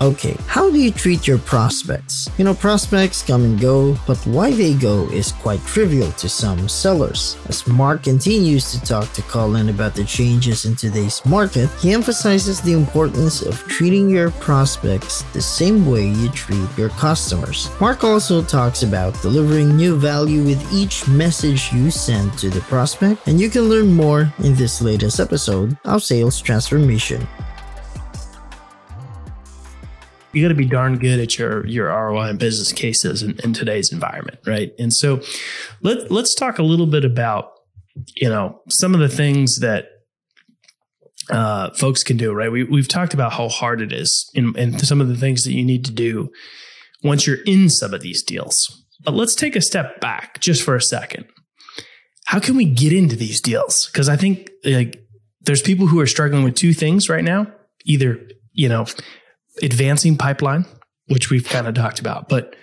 Okay, how do you treat your prospects? You know, prospects come and go, but why they go is quite trivial to some sellers. As Mark continues to talk to Collin about the changes in today's market, he emphasizes the importance of treating your prospects the same way you treat your customers. Mark also talks about delivering new value with each message you send to the prospect, and you can learn more in this latest episode of Sales Transformation you got to be darn good at your your ROI and business cases in, in, today's environment, right? And so let let's talk a little bit about you know some of the things that uh, folks can do, right? We we've talked about how hard it is and, and some of the things that you need to do once you're in some of these deals. But let's take a step back just for a second. How can we get into these deals? Because I think like there's people who are struggling with two things right now. Either you know advancing pipeline, which we've kind of talked about, but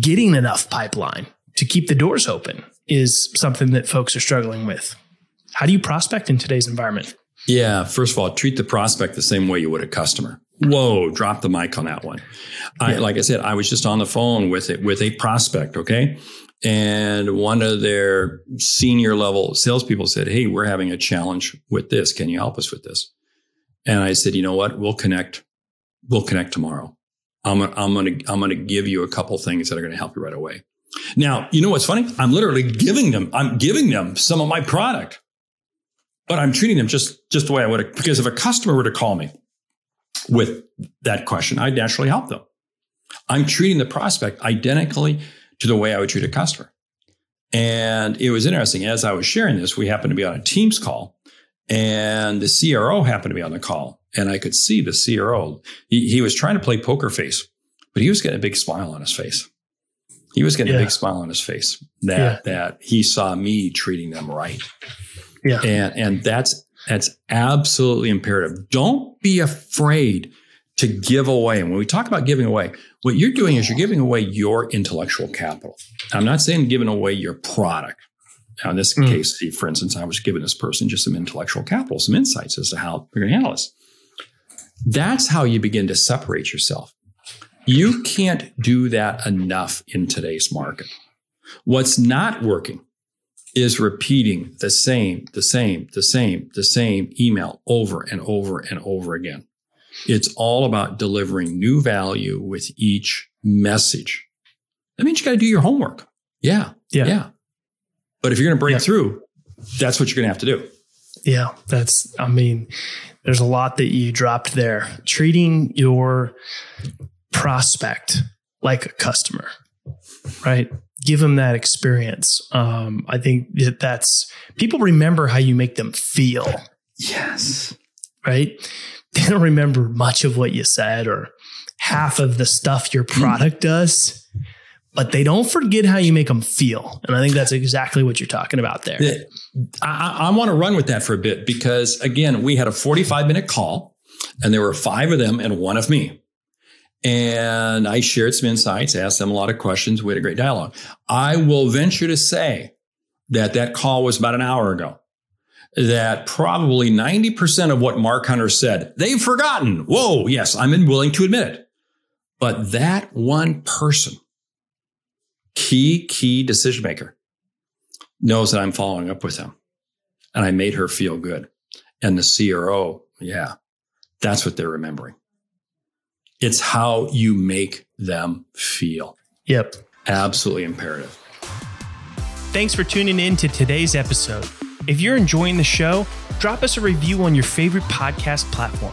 getting enough pipeline to keep the doors open is something that folks are struggling with. How do you prospect in today's environment? Yeah, first of all, treat the prospect the same way you would a customer. Whoa, drop the mic on that one. I, like I said, I was just on the phone with it with a prospect, okay? And one of their senior level salespeople said, Hey, we're having a challenge with this. Can you help us with this? And I said, you know what? We'll connect we'll connect tomorrow. I'm gonna, I'm gonna, I'm gonna give you a couple things that are gonna help you right away. Now, you know what's funny? I'm literally giving them, I'm giving them some of my product, but I'm treating them just, just the way I would, because if a customer were to call me with that question, I'd naturally help them. I'm treating the prospect identically to the way I would treat a customer. And it was interesting. As I was sharing this, we happened to be on a Teams call and the CRO happened to be on the call and I could see the CRO. He, he was trying to play poker face, but he was getting a big smile on his face. He was getting yeah. a big smile on his face that yeah. that he saw me treating them right. Yeah. And and that's that's absolutely imperative. Don't be afraid to give away. And when we talk about giving away, what you're doing is you're giving away your intellectual capital. I'm not saying giving away your product. Now, in this mm. case, for instance, I was giving this person just some intellectual capital, some insights as to how we're going to handle this. That's how you begin to separate yourself. You can't do that enough in today's market. What's not working is repeating the same, the same, the same, the same email over and over and over again. It's all about delivering new value with each message. That means you got to do your homework. Yeah. Yeah. Yeah. But if you're going to break yeah. through, that's what you're going to have to do. Yeah. That's, I mean, there's a lot that you dropped there. Treating your prospect like a customer, right? Give them that experience. Um, I think that that's people remember how you make them feel. Yes. Right. They don't remember much of what you said or half of the stuff your product does but they don't forget how you make them feel. And I think that's exactly what you're talking about there. I, I want to run with that for a bit because, again, we had a 45 minute call and there were five of them and one of me. And I shared some insights, asked them a lot of questions. We had a great dialogue. I will venture to say that that call was about an hour ago. That probably 90% of what Mark Hunter said, they've forgotten. Whoa, yes, I'm willing to admit it. But that one person key, key decision maker knows that I'm following up with him. And I made her feel good. And the CRO, yeah, that's what they're remembering. It's how you make them feel. Yep. Absolutely imperative. Thanks for tuning in to today's episode. If you're enjoying the show, drop us a review on your favorite podcast platform.